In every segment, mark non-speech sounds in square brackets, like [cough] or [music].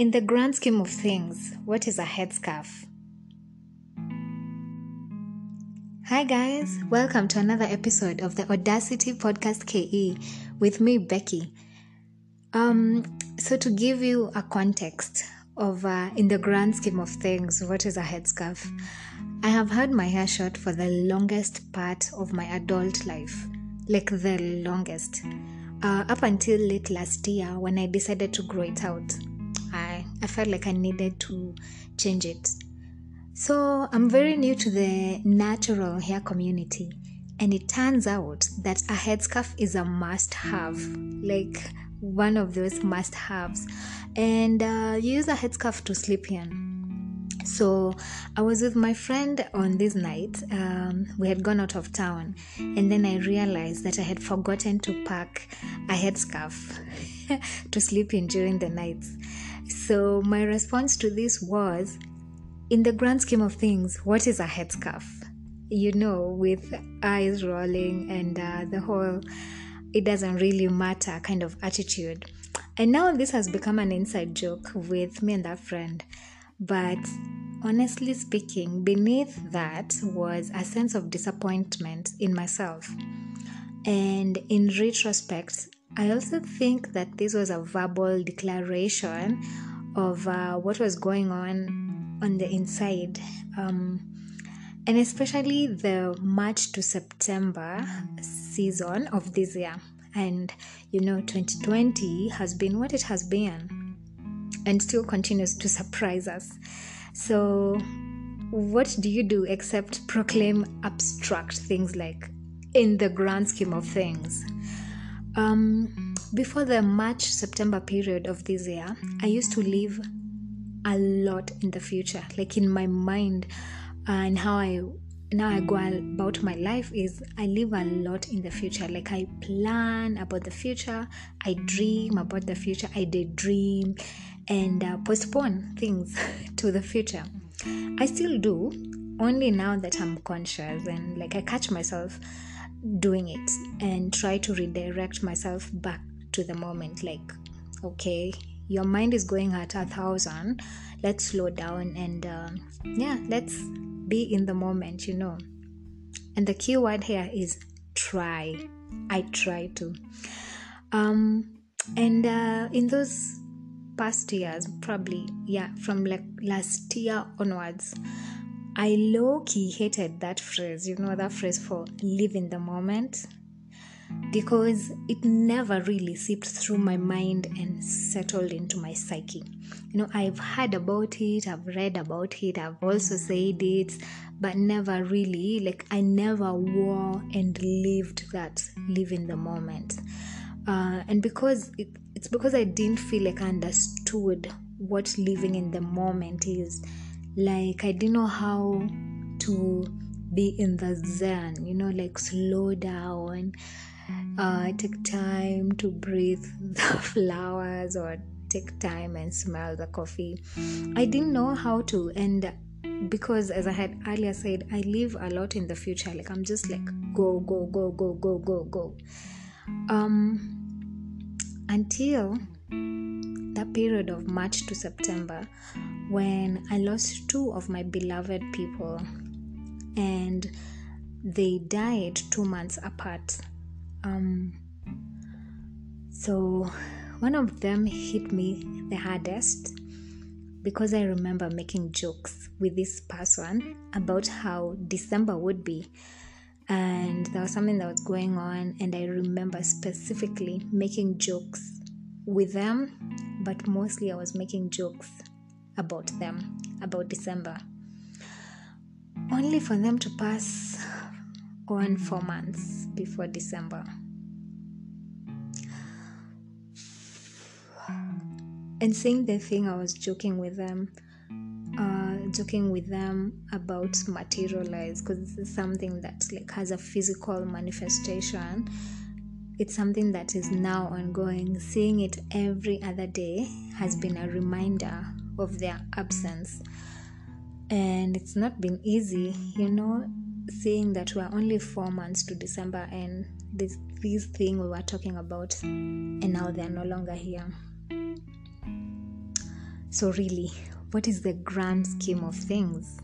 In the grand scheme of things, what is a headscarf? Hi, guys, welcome to another episode of the Audacity Podcast KE with me, Becky. Um, so, to give you a context of uh, in the grand scheme of things, what is a headscarf? I have had my hair short for the longest part of my adult life, like the longest, uh, up until late last year when I decided to grow it out. I, felt like I needed to change it. So I'm very new to the natural hair community, and it turns out that a headscarf is a must have, like one of those must haves. And uh, you use a headscarf to sleep in. So I was with my friend on this night. Um, we had gone out of town, and then I realized that I had forgotten to pack a headscarf [laughs] to sleep in during the nights. So my response to this was in the grand scheme of things, what is a headscarf? You know, with eyes rolling and uh, the whole it doesn't really matter kind of attitude. And now this has become an inside joke with me and that friend. But honestly speaking, beneath that was a sense of disappointment in myself. And in retrospect, I also think that this was a verbal declaration of uh, what was going on on the inside. Um, and especially the March to September season of this year. And you know, 2020 has been what it has been and still continues to surprise us. So, what do you do except proclaim abstract things like in the grand scheme of things? Um, before the March September period of this year, I used to live a lot in the future, like in my mind, and how I now I go about my life is I live a lot in the future. Like I plan about the future, I dream about the future, I daydream, and uh, postpone things [laughs] to the future. I still do, only now that I'm conscious and like I catch myself doing it and try to redirect myself back to the moment. Like, okay, your mind is going at a thousand. Let's slow down and uh, yeah, let's be in the moment, you know. And the key word here is try. I try to. Um, and uh, in those past years, probably, yeah, from like last year onwards, I low key hated that phrase, you know, that phrase for live in the moment because it never really seeped through my mind and settled into my psyche. You know, I've heard about it, I've read about it, I've also said it, but never really, like, I never wore and lived that live in the moment. Uh, and because it, it's because I didn't feel like I understood what living in the moment is. Like, I didn't know how to be in the zen, you know, like slow down uh, take time to breathe [laughs] the flowers or take time and smell the coffee. I didn't know how to, and because as I had earlier said, I live a lot in the future. Like I'm just like go, go, go, go, go, go, go. Um, until that period of March to September when I lost two of my beloved people and they died two months apart. Um, so one of them hit me the hardest because I remember making jokes with this person about how December would be. And there was something that was going on, and I remember specifically making jokes with them, but mostly I was making jokes about them, about December. Only for them to pass on four months before December. And saying the thing, I was joking with them, uh, joking with them about materialize because this is something that like has a physical manifestation. It's something that is now ongoing. Seeing it every other day has been a reminder of their absence, and it's not been easy, you know seeing that we're only four months to December and this this thing we were talking about and now they're no longer here. So, really, what is the grand scheme of things?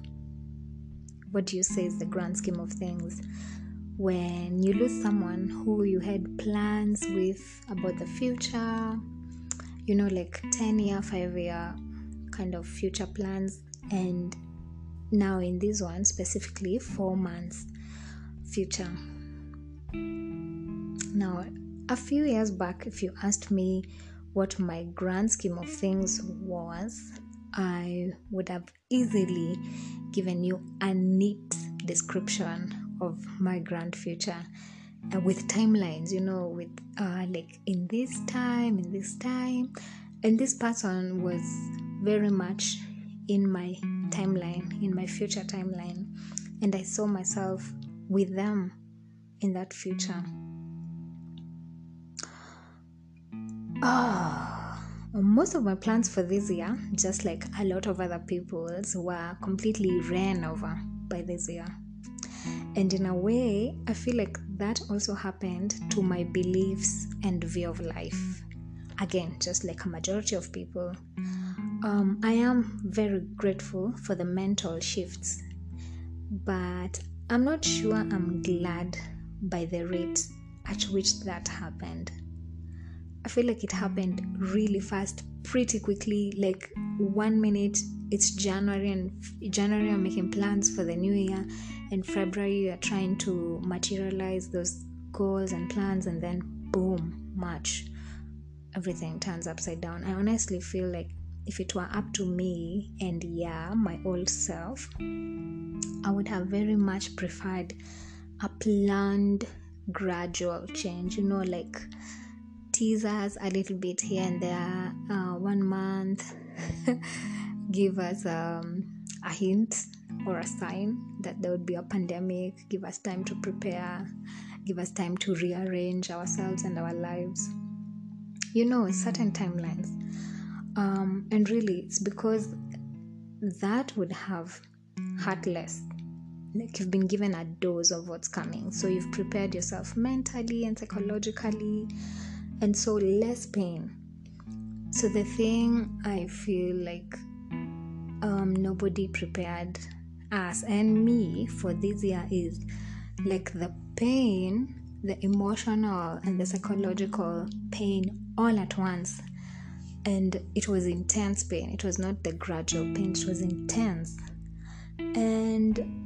What do you say is the grand scheme of things? When you lose someone who you had plans with about the future, you know, like 10 year, 5 year kind of future plans, and now in this one specifically, 4 months future. Now, a few years back, if you asked me what my grand scheme of things was, I would have easily given you a neat description of my grand future uh, with timelines, you know, with uh, like in this time, in this time. And this person was very much in my timeline, in my future timeline. And I saw myself with them in that future. Oh, most of my plans for this year, just like a lot of other people's, were completely ran over by this year. And in a way, I feel like that also happened to my beliefs and view of life. Again, just like a majority of people, um, I am very grateful for the mental shifts, but I'm not sure I'm glad by the rate at which that happened. I feel like it happened really fast, pretty quickly. Like one minute it's January and January I'm making plans for the new year, and February you're trying to materialize those goals and plans, and then boom, March, everything turns upside down. I honestly feel like if it were up to me and yeah, my old self, I would have very much preferred a planned gradual change, you know, like tease us a little bit here and there, uh, one month, [laughs] give us um, a hint or a sign that there would be a pandemic, give us time to prepare, give us time to rearrange ourselves and our lives. You know, certain timelines. Um, and really, it's because that would have hurt less. Like you've been given a dose of what's coming. So you've prepared yourself mentally and psychologically and so less pain. So the thing I feel like um, nobody prepared us and me for this year is like the pain, the emotional and the psychological pain all at once. And it was intense pain. It was not the gradual pain, it was intense. And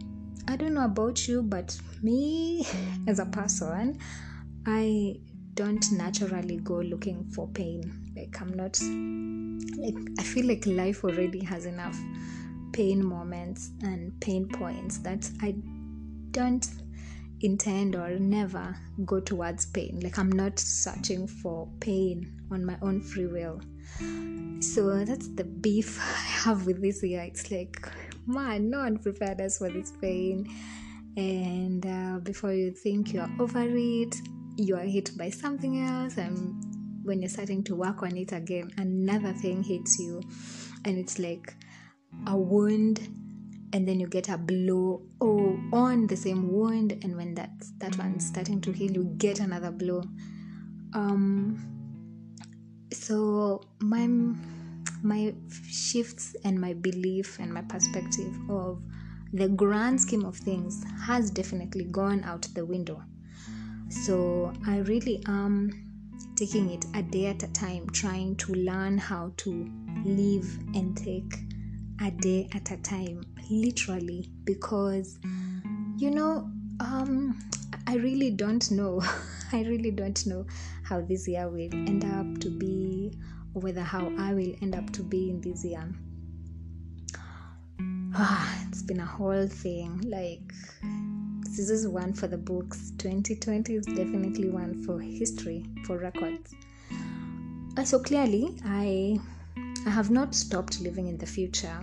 I don't know about you, but me [laughs] as a person, I don't naturally go looking for pain. Like I'm not like I feel like life already has enough pain moments and pain points that I don't intend or never go towards pain. Like I'm not searching for pain on my own free will. So that's the beef [laughs] I have with this year. It's like, man, no one prepared us for this pain. And uh, before you think you're over it, you are hit by something else and when you're starting to work on it again another thing hits you and it's like a wound and then you get a blow oh, on the same wound and when that that one's starting to heal you get another blow. Um so my my shifts and my belief and my perspective of the grand scheme of things has definitely gone out the window so I really am taking it a day at a time, trying to learn how to live and take a day at a time, literally, because you know, um, I really don't know. [laughs] I really don't know how this year will end up to be, or whether how I will end up to be in this year. Ah, [sighs] it's been a whole thing. Like this is one for the books. 2020 is definitely one for history, for records. Uh, so clearly, I I have not stopped living in the future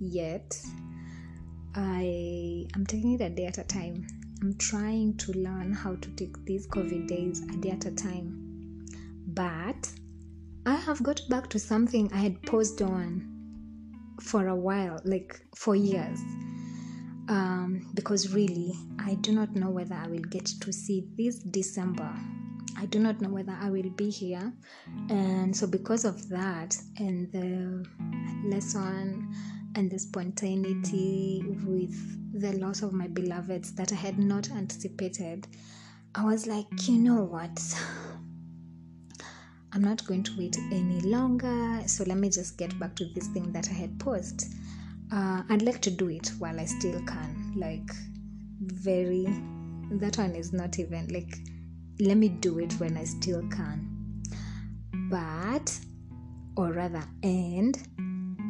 yet. I am taking it a day at a time. I'm trying to learn how to take these COVID days a day at a time. But I have got back to something I had paused on for a while, like for years um, because really I do not know whether I will get to see this December I do not know whether I will be here. And so, because of that, and the lesson and the spontaneity with the loss of my beloveds that I had not anticipated, I was like, you know what? I'm not going to wait any longer. So let me just get back to this thing that I had paused. Uh, I'd like to do it while I still can. Like, very, that one is not even like, let me do it when I still can. But, or rather, and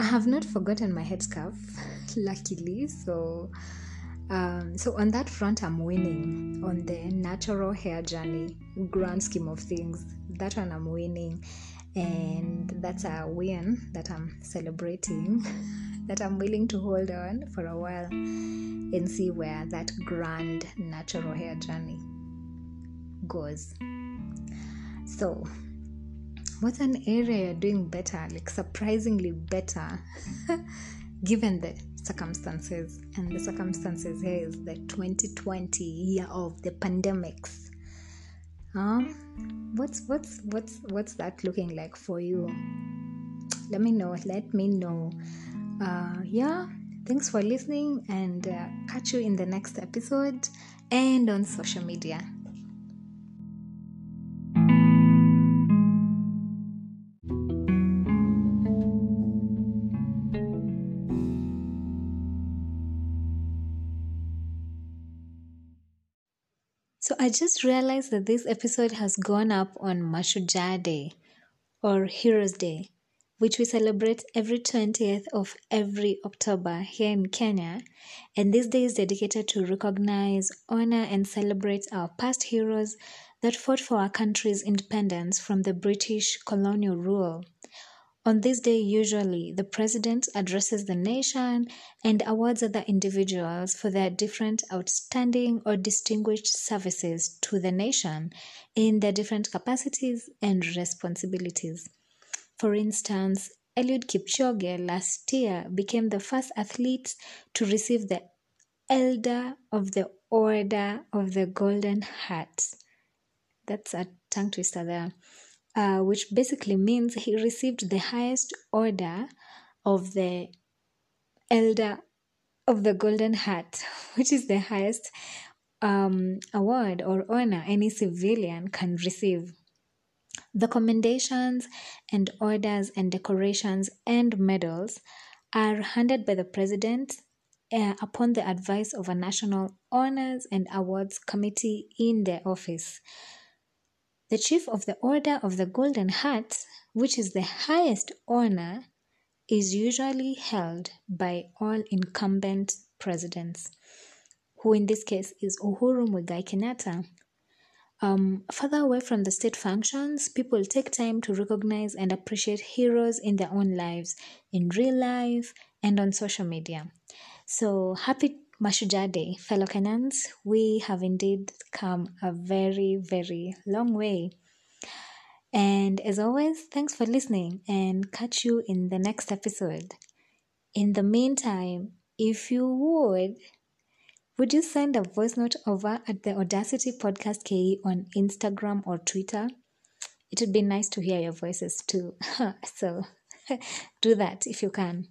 I have not forgotten my headscarf, [laughs] luckily. So, um, so on that front, I'm winning on the natural hair journey, grand scheme of things. That one I'm winning, and that's a win that I'm celebrating. [laughs] that I'm willing to hold on for a while and see where that grand natural hair journey goes. So, what's an area you're doing better, like surprisingly better, [laughs] given the circumstances? And the circumstances here is the 2020 year of the pandemics. Um, what's what's what's what's that looking like for you? Let me know. Let me know. Uh, yeah, thanks for listening, and uh, catch you in the next episode and on social media. So I just realized that this episode has gone up on Mashujaa Day or Heroes Day, which we celebrate every 20th of every October here in Kenya. And this day is dedicated to recognize, honor, and celebrate our past heroes that fought for our country's independence from the British colonial rule. On this day, usually, the president addresses the nation and awards other individuals for their different outstanding or distinguished services to the nation in their different capacities and responsibilities. For instance, Eliud Kipchoge last year became the first athlete to receive the Elder of the Order of the Golden Heart. That's a tongue twister there. Uh, which basically means he received the highest order of the Elder of the Golden Heart, [laughs] which is the highest um, award or honor any civilian can receive. The commendations and orders and decorations and medals are handed by the president uh, upon the advice of a National Honors and Awards Committee in their office. The Chief of the Order of the Golden Heart, which is the highest honor, is usually held by all incumbent presidents, who in this case is Uhuru Muigai Kenyatta. Um, further away from the state functions, people take time to recognize and appreciate heroes in their own lives, in real life, and on social media. So, happy Mashujaa Day, fellow Kenyans. We have indeed come a very, very long way. And as always, thanks for listening and catch you in the next episode. In the meantime, if you would, would you send a voice note over at the Audacity Podcast KE on Instagram or Twitter? It would be nice to hear your voices too. [laughs] so [laughs] do that if you can.